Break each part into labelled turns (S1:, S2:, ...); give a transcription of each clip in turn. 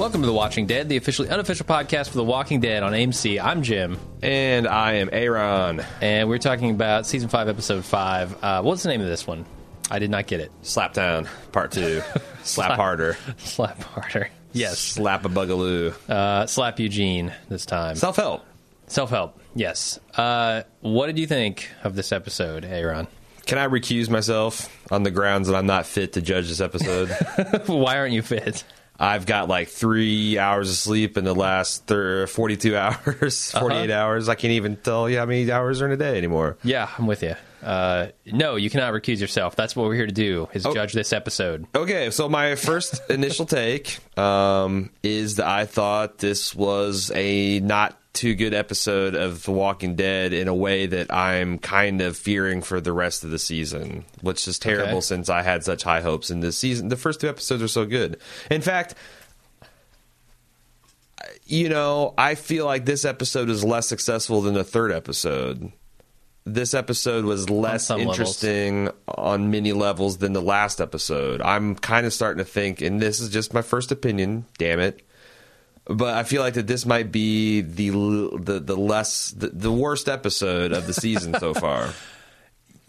S1: Welcome to The Watching Dead, the officially unofficial podcast for The Walking Dead on AMC. I'm Jim,
S2: And I am Aaron.
S1: and we're talking about season five, episode five. Uh, what's the name of this one? I did not get it.
S2: Slapdown, part two. Slap harder.
S1: Slap harder. Yes.
S2: Slap a bugaloo.
S1: Uh, slap Eugene this time.
S2: Self help.
S1: Self help. Yes. Uh, what did you think of this episode, Aaron?
S2: Can I recuse myself on the grounds that I'm not fit to judge this episode?
S1: Why aren't you fit?
S2: I've got like three hours of sleep in the last thir- 42 hours, 48 hours. I can't even tell you how many hours are in a day anymore.
S1: Yeah, I'm with you. Uh, no, you cannot recuse yourself. That's what we're here to do: is judge this episode.
S2: Okay, so my first initial take um, is that I thought this was a not too good episode of The Walking Dead in a way that I'm kind of fearing for the rest of the season, which is terrible
S1: Okay.
S2: since I had such high hopes in this season. The first two episodes are so good. In fact, you know, I feel like this episode is less successful than the third episode. This episode was less
S1: some levels.
S2: interesting on many levels than the last episode. I'm kind of starting to think, and this is just my first opinion, damn it. But I feel like that this might be the the the less the, the worst episode of the season so far.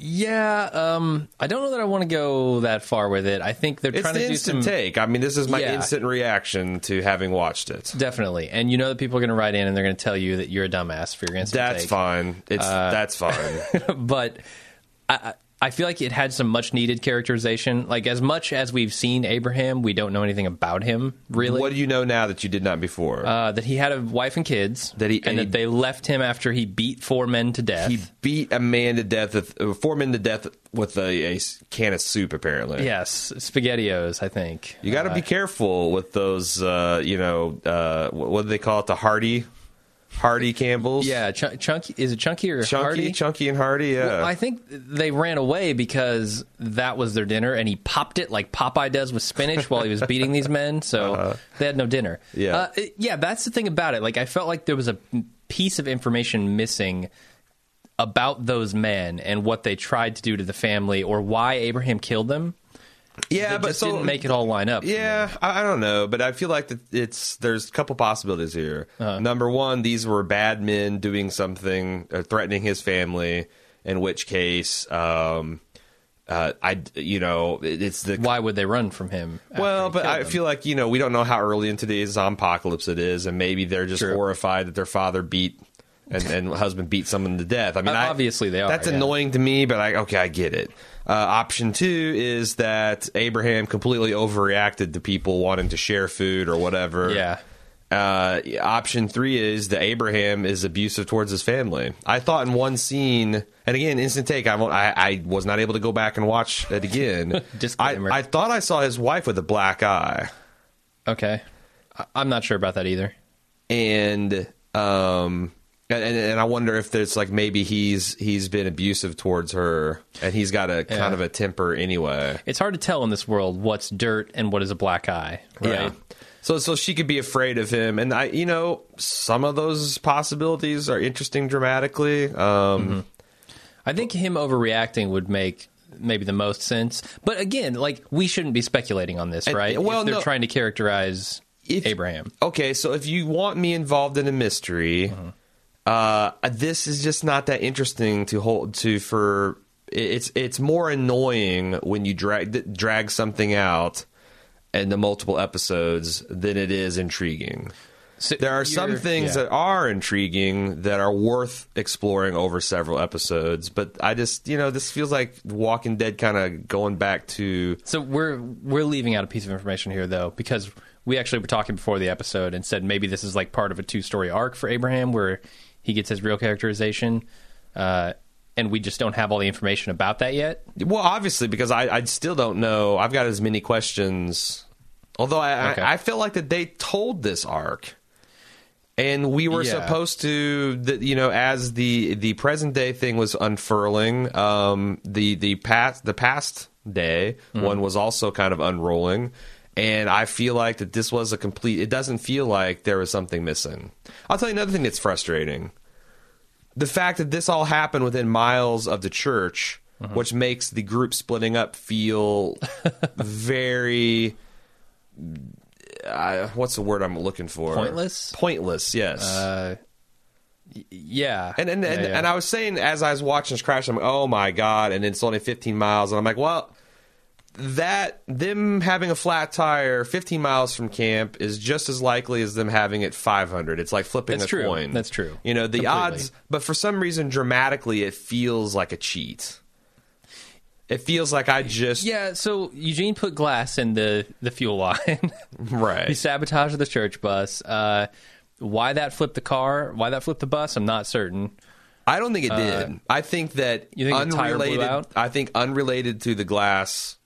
S1: Yeah, um, I don't know that I want to go that far with it. I think they're
S2: It's
S1: trying
S2: the
S1: to do some
S2: take. I mean, this is my
S1: Yeah.
S2: instant reaction to having watched it.
S1: definitely, and you know that people are going to write in and they're going to tell you that you're a dumbass for your instant
S2: That's
S1: take.
S2: fine. It's
S1: Uh,
S2: that's fine.
S1: but I, I feel like it had some much needed characterization. Like as much as we've seen Abraham, we don't know anything about him really.
S2: What do you know now that you did not before?
S1: uh, that he had a wife and kids,
S2: That he-
S1: and
S2: and
S1: that
S2: he-
S1: they left him after he beat four men to death.
S2: he beat a man to death with uh, four men to death with a can of soup. Apparently,
S1: yes, Spaghettios, I think.
S2: You got to be careful with those. Uh, you know, uh, what, what do they call it? The Hardy, Hardy Campbells.
S1: Yeah, Ch- Chunky is it Chunky or
S2: chunky,
S1: Hardy?
S2: chunky, and Hardy. Yeah,
S1: Well, I think they ran away because that was their dinner, and he popped it like Popeye does with spinach while he was beating these men. So they had no dinner.
S2: Uh-huh. Yeah.
S1: uh, it- yeah. That's the thing about it. Like I felt like there was a piece of information missing about those men and what they tried to do to the family, or why Abraham killed them.
S2: Yeah, but so
S1: didn't make it all line up.
S2: Yeah, I, I don't know, but I feel like that it's there's a couple possibilities here.
S1: Uh-huh.
S2: Number one, these were bad men doing something, uh, threatening his family. In which case, um, uh, I you know it's the
S1: Why would they run from him?
S2: well, but I
S1: them?
S2: feel like you know we don't know how early into today's apocalypse it is, and maybe they're just
S1: True.
S2: horrified that their father beat and, and husband beat someone to death. I mean,
S1: Uh,
S2: I-
S1: obviously they are,
S2: That's
S1: yeah.
S2: annoying to me, but I okay, I get it. Uh, option two is that Abraham completely overreacted to people wanting to share food or whatever.
S1: Yeah.
S2: Uh, option three is that Abraham is abusive towards his family. I thought in one scene, and again, instant take. I, won't, I, I was not able to go back and watch it again. I. I thought I saw his wife with a black eye,
S1: okay. I'm not sure about that either.
S2: and um, and, and I wonder if there's like maybe he's he's been abusive towards her, and he's got a
S1: Yeah.
S2: kind of a temper anyway.
S1: It's hard to tell in this world what's dirt and what is a black eye. Right?
S2: Yeah. So so she could be afraid of him, and I you know some of those possibilities are interesting dramatically. Um,
S1: Mm-hmm. I think him overreacting would make maybe the most sense. But again, like we shouldn't be speculating on this,
S2: And-
S1: right?
S2: well,
S1: if they're
S2: no.
S1: trying to characterize
S2: If-
S1: Abraham.
S2: Okay, so if you want me involved in a mystery,
S1: Mm-hmm.
S2: Uh, this is just not that interesting to hold to for. It's it's more annoying when you drag drag something out in the multiple episodes than it is intriguing.
S1: So
S2: There are some things
S1: yeah.
S2: that are intriguing that are worth exploring over several episodes, but I just you know this feels like Walking Dead kind of going back to
S1: So we're we're leaving out a piece of information here though because we actually were talking before the episode and said maybe this is like part of a two story arc for Abraham where he gets his real characterization. Uh, and we just don't have all the information about that yet.
S2: Well, obviously, because I, I still don't know. I've got as many questions. Although I,
S1: Okay.
S2: I, I feel like that they told this arc, and we were
S1: Yeah.
S2: supposed to, you know, as the the present day thing was unfurling, um, the the past the past day
S1: Hmm.
S2: one was also kind of unrolling. And I feel like that this was a complete. It doesn't feel like there was something missing. I'll tell you another thing that's frustrating the fact that this all happened within miles of the church, which makes the group splitting up feel very uh, what's the word I'm looking for?
S1: Pointless?
S2: Pointless. Yes.
S1: Uh, yeah.
S2: and and, and,
S1: Yeah, yeah.
S2: and I was saying as I was watching this crash, I'm like, oh my god! And then it's only 15 miles, and I'm like, well, that them having a flat tire 15 miles from camp is just as likely as them having it 500. It's like flipping
S1: That's
S2: a
S1: true.
S2: coin.
S1: That's true.
S2: You know the
S1: Completely.
S2: odds, but for some reason, dramatically, it feels like a cheat. It feels like I just
S1: yeah, so Eugene put glass in the, the fuel line. Right. He
S2: right.
S1: sabotaged the church bus. Uh, why that flipped the car? Why that flipped the bus? I'm not certain.
S2: I don't think it did. I think that
S1: Uh, you think the tire blew
S2: unrelated.
S1: out?
S2: I think unrelated to the glass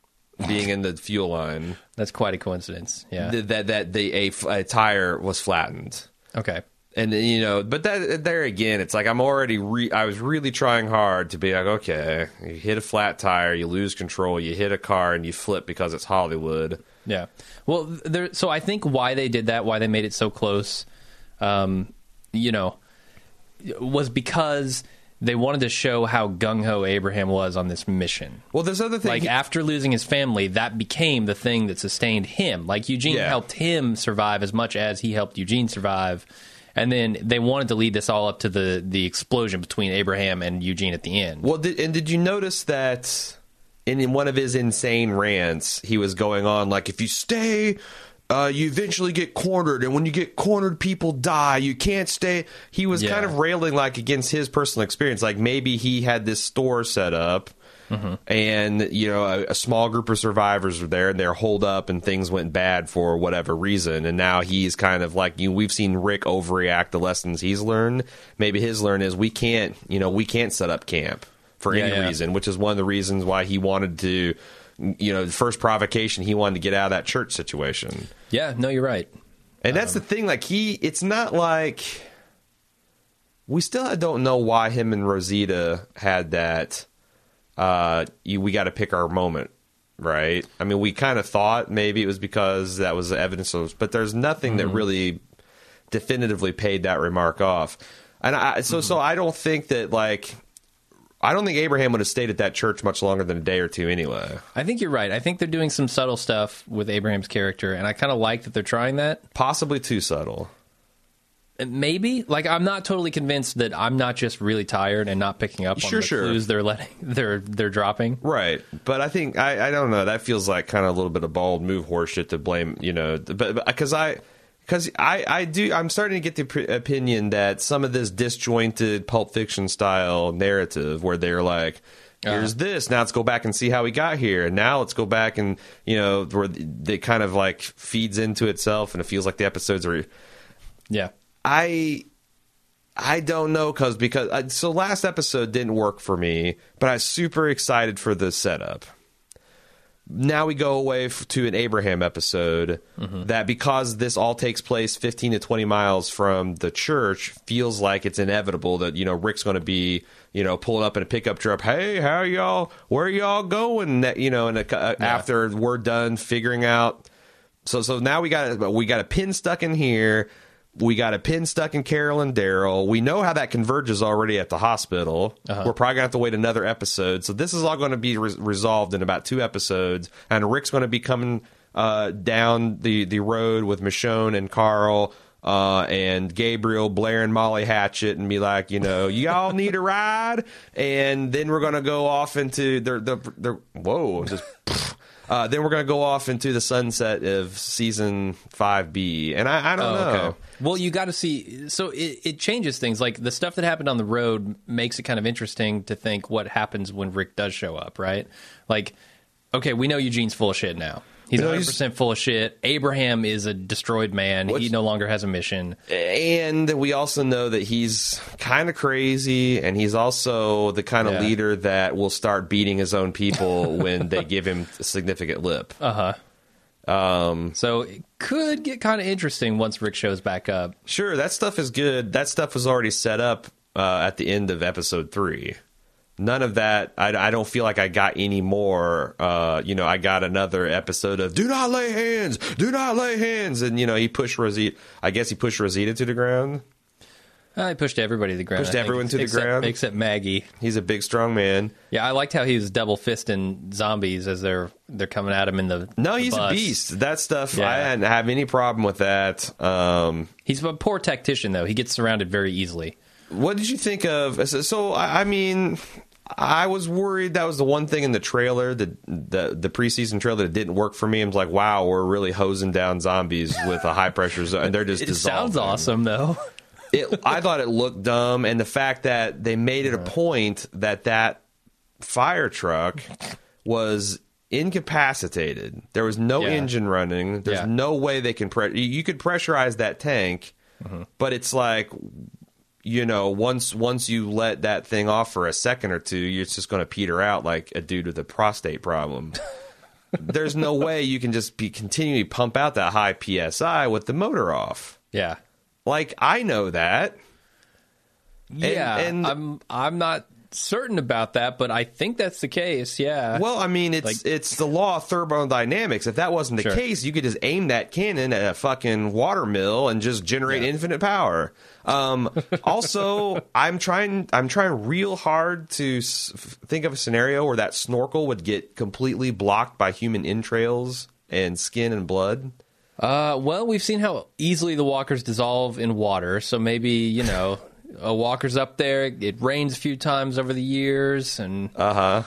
S2: being in the fuel line.
S1: That's quite a coincidence. Yeah.
S2: th- that that the a tire was flattened.
S1: okay.
S2: And you know, but that there again, it's like I'm already. Re- I was really trying hard to be like, okay, you hit a flat tire, you lose control, you hit a car, and you flip because it's Hollywood.
S1: Yeah. Well, there. So I think why they did that, why they made it so close, um, you know, was because they wanted to show how gung ho Abraham was on this mission.
S2: Well, there's other things.
S1: Like after losing his family, that became the thing that sustained him. Like Eugene
S2: Yeah.
S1: helped him survive as much as he helped Eugene survive. And then they wanted to lead this all up to the the explosion between Abraham and Eugene at the end.
S2: Well, did, and did you notice that in, in one of his insane rants, he was going on like, if you stay, uh, you eventually get cornered, and when you get cornered, people die. You can't stay. He was
S1: Yeah.
S2: kind of railing like against his personal experience, like maybe he had this store set up. And you know, a, a small group of survivors were there, and they're holed up, and things went bad for whatever reason. And now he's kind of like, you know, we've seen Rick overreact the lessons he's learned. Maybe his learn is we can't, you know, we can't set up camp for
S1: Yeah,
S2: any
S1: yeah.
S2: reason, which is one of the reasons why he wanted to, you know, the first provocation he wanted to get out of that church situation.
S1: Yeah, no, you're right.
S2: And that's the thing, like he, it's not like we still don't know why him and Rosita had that. Uh, you, we got to pick our moment, right? I mean, we kind of thought maybe it was because that was evidence of, but there's nothing that really definitively paid that remark off. And I, so, so I don't think that like. I don't think Abraham would have stayed at that church much longer than a day or two anyway.
S1: I think you're right. I think they're doing some subtle stuff with Abraham's character, and I kind of like that they're trying that.
S2: Possibly too subtle.
S1: And Maybe, like, I'm not totally convinced that I'm not just really tired and not picking up on
S2: Sure,
S1: the
S2: sure.
S1: clues they're letting they're they're dropping.
S2: Right, but I think I, I don't know. That feels like kind of a little bit of bald move horseshit to blame, you know. But because I because I I do I'm starting to get the opinion that some of this disjointed Pulp Fiction style narrative where they're like. Here's this. Now let's go back and see how we got here. And now let's go back and you know where they kind of like feeds into itself, and it feels like the episodes are
S1: Yeah,
S2: I I don't know cause because uh, so last episode didn't work for me, but I was super excited for the setup. Now we go away f- to an Abraham episode that because this all takes place 15 to 20 miles from the church feels like it's inevitable that you know Rick's going to be you know pulling up in a pickup truck hey how y'all where y'all going? Ne- you know and a, uh, after we're done figuring out. So so now we got we got a pin stuck in here. We got a pin stuck in Carol and Daryl. We know how that converges already at the hospital. We're probably gonna have to wait another episode. So this is all going to be re- resolved in about two episodes. And Rick's going to be coming uh, down the the road with Michonne and Carl. Uh, and Gabriel, Blair, and Molly Hatchet, and be like, you know, y'all need a ride, and then we're gonna go off into the the, the whoa, just uh, then we're going to go off into the sunset of season 5B. And I, I don't
S1: Oh,
S2: know.
S1: okay. Well, you got to see. So it, it changes things. Like the stuff that happened on the road makes it kind of interesting to think what happens when Rick does show up, right? Like, okay, we know Eugene's full of shit now. He's
S2: You know,
S1: 100
S2: he's-
S1: percent full of shit. Abraham is a destroyed man. He no longer has a mission.
S2: And we also know that he's kind of crazy, and he's also the kind of
S1: Yeah.
S2: leader that will start beating his own people when they give him a significant lip.
S1: Uh huh. Um. So it could get kind of interesting once Rick shows back up.
S2: Sure, that stuff is good. That stuff was already set up uh, at the end of episode three. None of that. I, I don't feel like I got any more. Uh, you know, I got another episode of "Do not lay hands, do not lay hands," and you know, he pushed Rosita. I guess he pushed Rosita to the ground.
S1: I pushed everybody to the ground.
S2: Pushed everyone to the
S1: except-
S2: ground?
S1: except Maggie.
S2: He's a big, strong man.
S1: Yeah, I liked how he was double fisting zombies as they're they're coming at him in the.
S2: No,
S1: the
S2: he's
S1: bus.
S2: a beast. That stuff,
S1: Yeah.
S2: I didn't have any problem with that. Um,
S1: He's a poor tactician though. He gets surrounded very easily.
S2: What did you think of? So, I I mean, I was worried that was the one thing in the trailer, the the, the preseason trailer that didn't work for me. I was like, wow, we're really hosing down zombies with a high pressure zone, and they're just
S1: It sounds awesome though.
S2: it, I thought it looked dumb, and the fact that they made it a point that that fire truck was incapacitated. There was no
S1: Yeah.
S2: engine running. There's
S1: Yeah.
S2: no way they can pre- you could pressurize that tank,
S1: Mm-hmm.
S2: but it's like you know once once you let that thing off for a second or two, you're just going to peter out like a dude with a prostate problem. There's no way you can just be continually pump out that high psi with the motor off.
S1: Yeah.
S2: Like I know that.
S1: Yeah,
S2: and-
S1: I'm I'm not certain about that, but I think that's the case. Yeah.
S2: Well, I mean, it's
S1: Like-
S2: it's the law of thermodynamics. If that wasn't the
S1: Sure.
S2: case, you could just aim that cannon at a fucking water mill and just generate
S1: Yeah.
S2: infinite power. Um, also, I'm trying I'm trying real hard to s- think of a scenario where that snorkel would get completely blocked by human entrails and skin and blood.
S1: Uh, well, we've seen how easily the walkers dissolve in water, so maybe you know a walker's up there. It rains a few times over the years, and
S2: Uh huh.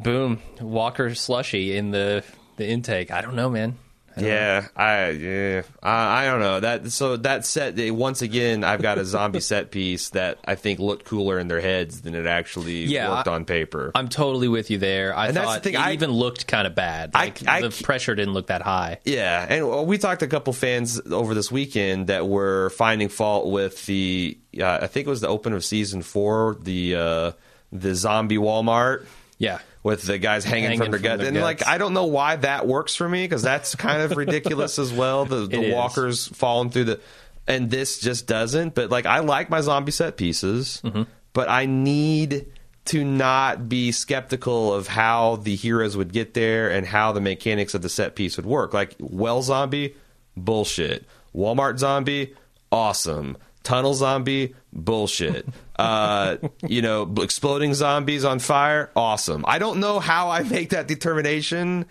S1: boom, walker slushy in the the intake. I don't know, man. Know.
S2: Yeah, I yeah, I, I don't know that. So that set they- once again, I've got a zombie set piece that I think looked cooler in their heads than it actually
S1: Yeah,
S2: worked
S1: I-
S2: on paper.
S1: I'm totally with you there. I
S2: And that's the
S1: thought
S2: thing,
S1: it
S2: I-
S1: even looked kind of bad.
S2: I-
S1: Like,
S2: I
S1: the pressure didn't look that high.
S2: Yeah, and we talked to a couple fans over this weekend that were finding fault with the. Uh, I think it was the open of season four, the uh, the zombie Walmart
S1: Yeah.
S2: With the guys hanging,
S1: Hanging
S2: from their
S1: from
S2: guts.
S1: their
S2: And like. I don't know why that works for me because that's kind of ridiculous as well. The, the walkers falling through the, and this just doesn't. But like, I like my zombie set pieces,
S1: Mm-hmm.
S2: but I need to not be skeptical of how the heroes would get there and how the mechanics of the set piece would work. Like, well zombie, bullshit. Walmart zombie, awesome. Tunnel zombie, bullshit. Uh, you know, exploding zombies on fire, awesome. I don't know how I make that determination,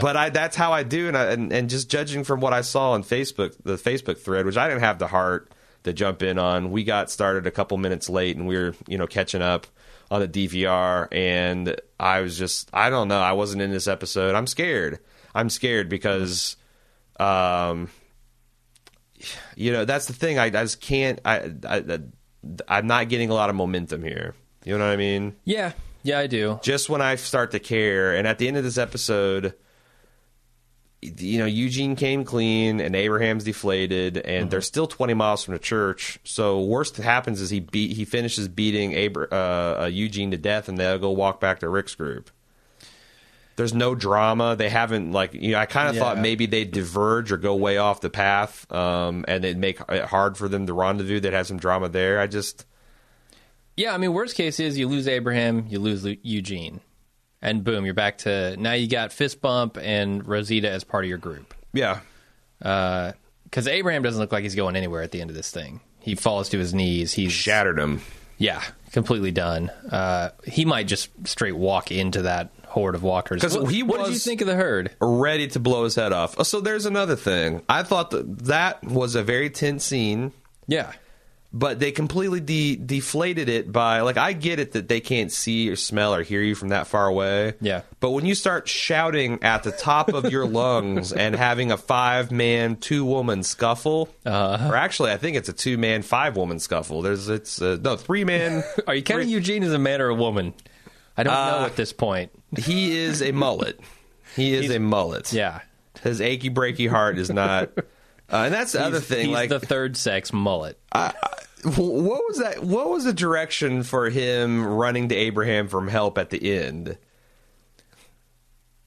S2: but I that's how I do. And, I, and and just judging from what I saw on Facebook, the Facebook thread, which I didn't have the heart to jump in on. We got started a couple minutes late, and we were you know catching up on the DVR, and I was just I don't know. I wasn't in this episode. I'm scared. I'm scared because. Um, you know that's the thing. I, I just can't. I, I I'm not getting a lot of momentum here. You know what I mean?
S1: Yeah. Yeah, I do.
S2: Just when I start to care, and at the end of this episode, you know, Eugene came clean and Abraham's deflated, and they're still 20 miles from the church. So worst that happens is he beat he finishes beating Abra- uh, uh, Eugene to death, and they'll go walk back to Rick's group. There's no drama. They haven't like you know. I kind of
S1: Yeah.
S2: thought maybe they'd diverge or go way off the path, um, and it'd make it hard for them to rendezvous. They'd have some drama there. I just
S1: Yeah, I mean, worst case is you lose Abraham, you lose Eugene, and boom, you're back to now. You got Fist Bump and Rosita as part of your group.
S2: yeah.
S1: Because Abraham doesn't look like he's going anywhere at the end of this thing. He falls to his knees. He's
S2: Shattered him.
S1: Yeah, completely done. Uh, he might just straight walk into that horde of walkers. Because
S2: he was
S1: what did you think of the herd?
S2: ready to blow his head off. So there's another thing. I thought that that was a very tense scene,
S1: Yeah,
S2: but they completely de- deflated it by like I get it that they can't see or smell or hear you from that far away.
S1: Yeah.
S2: But when you start shouting at the top of your lungs and having a five man, two woman scuffle,
S1: Uh-huh.
S2: or actually I think it's a two man, five woman scuffle. There's it's uh, no three man.
S1: are you counting Eugene as a man or a woman? I don't know
S2: Uh,
S1: at this point.
S2: He is a mullet. He is a mullet.
S1: Yeah,
S2: His achy breaky heart is not. Uh, and that's the other thing.
S1: He's
S2: like
S1: the third sex mullet.
S2: what was that what was the direction for him running to abraham from help at the end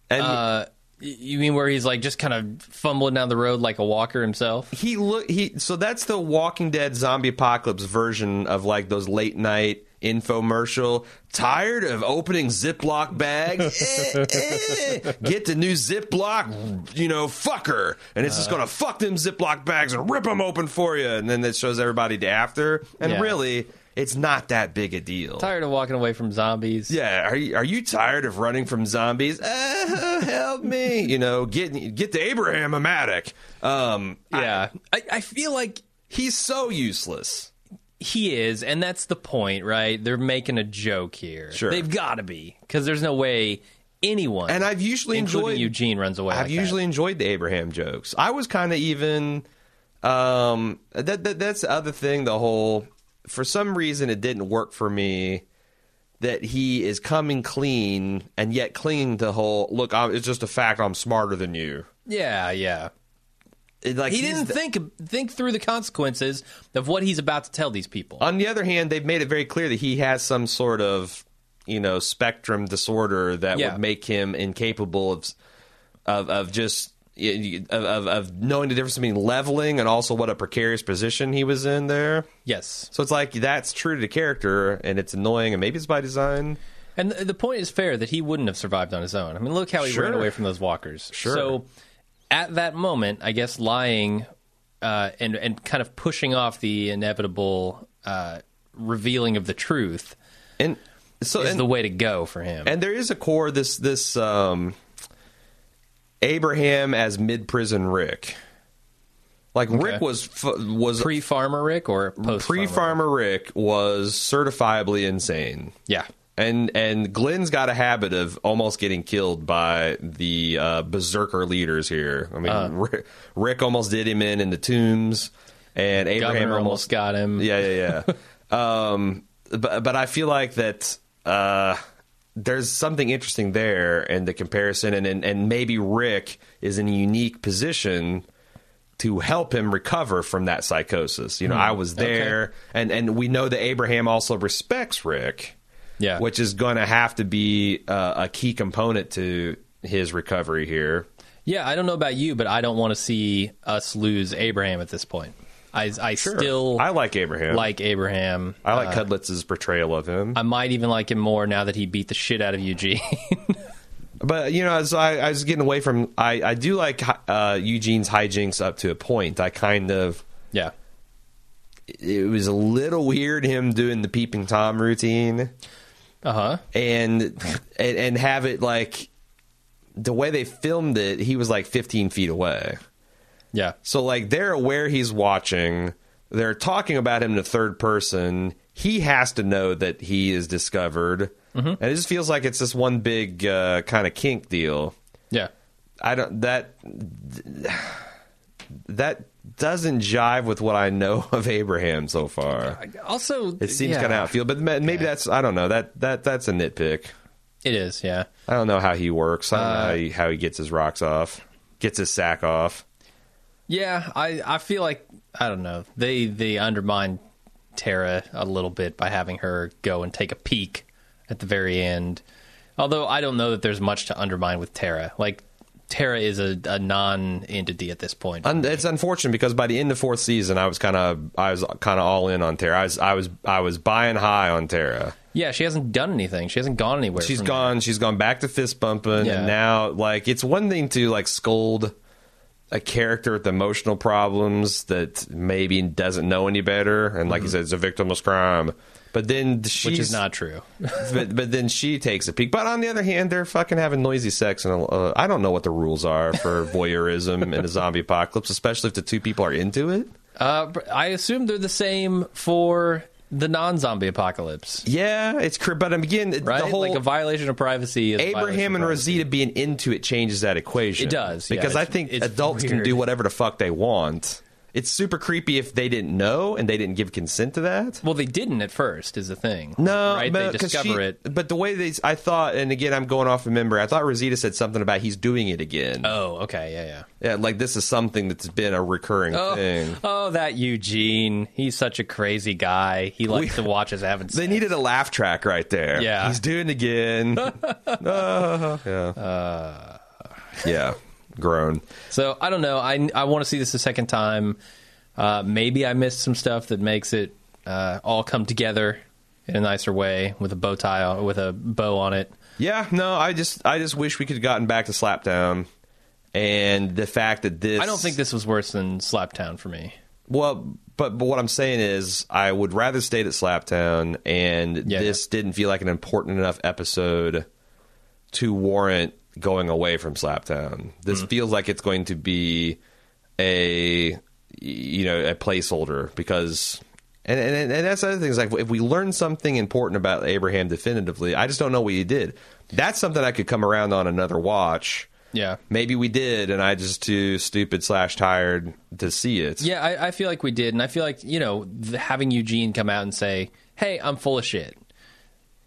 S2: and
S1: Uh, you mean where he's like just kind of fumbling down the road like a walker himself?
S2: he look he so that's the walking dead zombie apocalypse version of like those late night infomercial. Tired of opening Ziploc bags? Eh, eh. Get the new Ziploc, you know, fucker, and it's just gonna fuck them Ziploc bags and rip them open for you. And then it shows everybody to after, and
S1: Yeah.
S2: really, it's not that big a deal.
S1: Tired of walking away from zombies.
S2: Yeah, are you are you tired of running from zombies? Uh, help me! You know, get get the Abraham Amatic. Um,
S1: Yeah. I, I feel like
S2: he's so useless.
S1: He is, and that's the point, right? They're making a joke here.
S2: Sure.
S1: They've got to be, because there's no way anyone,
S2: And I've usually enjoyed
S1: Eugene, runs away.
S2: I've
S1: like that.
S2: usually enjoyed the Abraham jokes. I was kind of even. Um, that, that that's the other thing. The whole for some reason it didn't work for me that he is coming clean and yet clinging to the whole look. I'm, it's just a fact. I'm smarter than you.
S1: Yeah, yeah.
S2: Like
S1: He didn't
S2: the-
S1: think think through the consequences of what he's about to tell these people.
S2: On the other hand, they've made it very clear that he has some sort of, you know, spectrum disorder that
S1: Yeah.
S2: would make him incapable of, of, of just of, of, of knowing the difference between leveling and also what a precarious position he was in there.
S1: yes.
S2: So it's like that's true to the character, and it's annoying, and maybe it's by design.
S1: And the point is fair that he wouldn't have survived on his own. I mean, look how he
S2: Sure.
S1: ran away from those walkers.
S2: Sure.
S1: So at that moment, I guess lying uh, and and kind of pushing off the inevitable uh, revealing of the truth
S2: And so,
S1: is
S2: and,
S1: the way to go for him.
S2: and there is a core this this um, Abraham as mid prison Rick. Like Rick was was
S1: Pre farmer Rick or post
S2: pre farmer Rick was certifiably insane.
S1: Yeah.
S2: And and Glenn's got a habit of almost getting killed by the uh, berserker leaders here. I mean,
S1: Uh-huh.
S2: Rick, Rick almost did him in in the tombs, and Abraham almost
S1: almost got him.
S2: yeah, yeah, yeah. um, but but I feel like that uh, there's something interesting there in the comparison, and, and and maybe Rick is in a unique position to help him recover from that psychosis. You know, I was there, and and we know that Abraham also respects Rick,
S1: Yeah.
S2: which is going to have to be uh, a key component to his recovery here.
S1: Yeah, I don't know about you, but I don't want to see us lose Abraham at this point. I, I still
S2: I like Abraham.
S1: like Abraham.
S2: I like
S1: Uh,
S2: Cudlitz's portrayal of him.
S1: I might even like him more now that he beat the shit out of Eugene.
S2: But you know, as I, I was getting away from, I, I do like uh, Eugene's hijinks up to a point. I kind of,
S1: yeah.
S2: it was a little weird him doing the peeping tom routine,
S1: Uh huh.
S2: and and, and have it like the way they filmed it. He was like 15 feet away,
S1: Yeah.
S2: so like they're aware he's watching. They're talking about him in the third person. He has to know that he is discovered, and it just feels like it's this one big uh, kind of kink deal.
S1: Yeah.
S2: I don't that that doesn't jive with what I know of Abraham so far.
S1: Also,
S2: It seems
S1: yeah.
S2: kind of outfield, but ma- maybe that's I don't know that that that's a nitpick.
S1: It is. Yeah.
S2: I don't know how he works. I don't know
S1: Uh,
S2: how he, how he gets his rocks off, gets his sack off.
S1: Yeah. I I feel like I don't know. They they undermine Tara a little bit by having her go and take a peek at the very end. Although I don't know that there's much to undermine with Tara. Like Tara is a, a non-entity at this point.
S2: Un- it's unfortunate because by the end of fourth season, I was kind of I was kind of all in on Tara. I was I was I was buying high on Tara.
S1: yeah, she hasn't done anything. She hasn't gone anywhere.
S2: She's gone. She's gone back to fist bumping,
S1: Yeah.
S2: and now like it's one thing to like scold a character with emotional problems that maybe doesn't know any better, and like you said, it's a victimless crime. But then she's
S1: Mm-hmm. which is not true.
S2: but but then she takes a peek. But on the other hand, they're fucking having noisy sex, and uh, I don't know what the rules are for voyeurism in a zombie apocalypse, especially if the two people are into it.
S1: Uh, I assume they're the same for the non-zombie apocalypse,
S2: Yeah, it's but um, again,
S1: right?
S2: the whole
S1: like a violation of privacy. Is
S2: Abraham and
S1: privacy.
S2: Rosita being into it changes that equation.
S1: It does, yeah.
S2: because I think adults can do whatever the fuck they want. It's super creepy if they didn't know and they didn't give consent to that.
S1: Well, they didn't at first. Is the thing.
S2: No,
S1: right?
S2: but,
S1: They discover
S2: she-
S1: it.
S2: But the way they, I thought, and again, I'm going off of memory. I thought Rosita said something about he's doing it again.
S1: Oh, okay, yeah, yeah.
S2: yeah, like this is something that's been a recurring
S1: Oh,
S2: thing.
S1: oh, that Eugene. He's such a crazy guy. He likes to watch us having sex.
S2: They needed a laugh track right there.
S1: Yeah.
S2: he's doing it again. Uh, yeah, yeah, grown.
S1: So I don't know. I I want to see this a second time. Uh, maybe I missed some stuff that makes it uh, all come together in a nicer way with a bow tie on, with a bow on it.
S2: Yeah, no, I just I just wish we could have gotten back to Slapdown, and the fact that this
S1: I don't think this was worse than Slaptown for me.
S2: Well, but but what I'm saying is, I would rather stayed at Slaptown, and
S1: Yeah,
S2: this didn't feel like an important enough episode to warrant going away from Slaptown. This
S1: Mm-hmm.
S2: feels like it's going to be a you know a placeholder because. And, and and that's the other thing is like if we learn something important about Abraham definitively, I just don't know what you did. That's something I could come around on another watch.
S1: Yeah.
S2: Maybe we did, and I just too stupid slash tired to see it.
S1: Yeah, I, I feel like we did, and I feel like you know the, having Eugene come out and say, "Hey, I'm full of shit."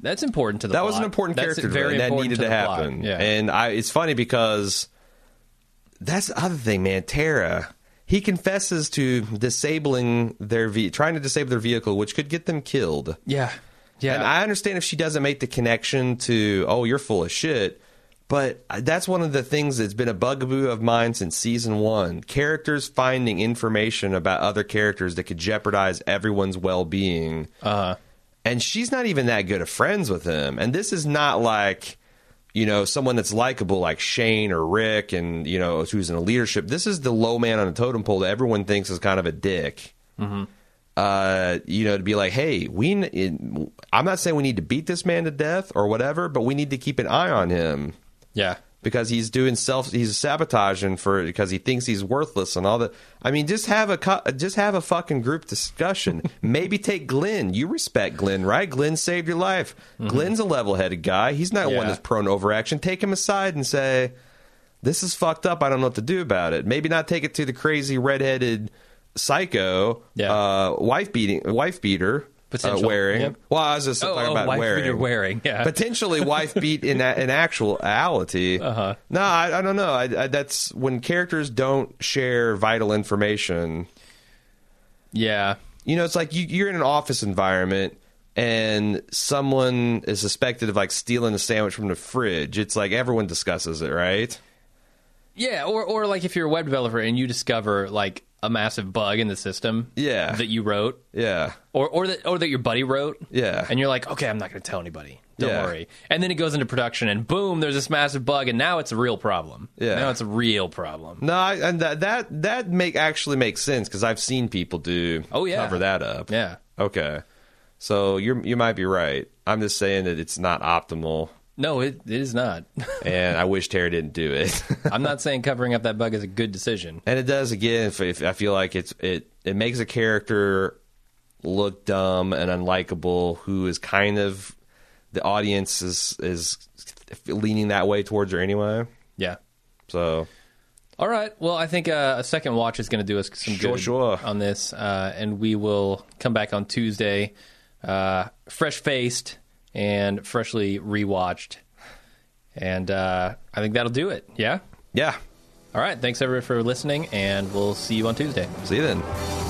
S1: That's important to the.
S2: that
S1: plot.
S2: was an important
S1: That's
S2: character
S1: very
S2: that needed to,
S1: plot.
S2: happen.
S1: Yeah,
S2: And I, it's funny because that's the other thing, man. Tara, he confesses to disabling their ve- trying to disable their vehicle, which could get them killed.
S1: yeah, yeah.
S2: And I understand if she doesn't make the connection to, oh, you're full of shit. But that's one of the things that's been a bugaboo of mine since season one. Characters finding information about other characters that could jeopardize everyone's well being.
S1: uh,
S2: And she's not even that good of friends with him. And this is not like, you know, someone that's likable like Shane or Rick and, you know, who's in a leadership. This is the low man on a totem pole that everyone thinks is kind of a dick. Uh, you know, to be like, hey, we. I'm not saying we need to beat this man to death or whatever, but we need to keep an eye on him
S1: yeah,
S2: because he's doing self. He's sabotaging for because he thinks he's worthless and all that. I mean, just have a co- just have a fucking group discussion. Maybe take Glenn. You respect Glenn, right? Glenn saved your life. Glenn's a level-headed guy. He's not one that's prone to overaction. Take him aside and say, "This is fucked up. I don't know what to do about it." Maybe not take it to the crazy redheaded psycho,
S1: Yeah.
S2: uh, wife beating, wife beater. Uh, wearing.
S1: Yep.
S2: Well, I was just
S1: Oh,
S2: talking
S1: oh,
S2: about
S1: wife
S2: wearing.
S1: beater wearing, yeah.
S2: Potentially wife beat in a, in actuality.
S1: Uh-huh.
S2: No, I, I don't know. I, I, that's when characters don't share vital information.
S1: yeah,
S2: You know, it's like you, you're in an office environment and someone is suspected of like stealing a sandwich from the fridge. It's like everyone discusses it, right?
S1: yeah. Or, or like if you're a web developer and you discover like a massive bug in the system,
S2: Yeah.
S1: that you wrote,
S2: Yeah.
S1: or or that or that your buddy wrote,
S2: Yeah.
S1: and you're like, okay, I'm not going to tell anybody. Don't
S2: Yeah.
S1: worry. And then it goes into production, and boom, there's this massive bug, and now it's a real problem.
S2: Yeah.
S1: now it's a real problem.
S2: No, I, and that that that make actually makes sense because I've seen people do.
S1: Oh, yeah.
S2: cover that up.
S1: Yeah.
S2: Okay. So you you might be right. I'm just saying that it's not optimal,
S1: No, it, it is not.
S2: and I wish Tara didn't do it.
S1: I'm not saying covering up that bug is a good decision.
S2: and it does again. If, if I feel like it's it it makes a character look dumb and unlikable, who is kind of the audience is is leaning that way towards her anyway.
S1: Yeah.
S2: So
S1: All right. Well, I think uh, a second watch is going to do us some
S2: Sure,
S1: good
S2: sure.
S1: on this, uh, and we will come back on Tuesday, uh, fresh faced and freshly rewatched, and uh, I think that'll do it. Yeah.
S2: yeah,
S1: All right. Thanks everyone for listening, and we'll see you on Tuesday.
S2: see you then.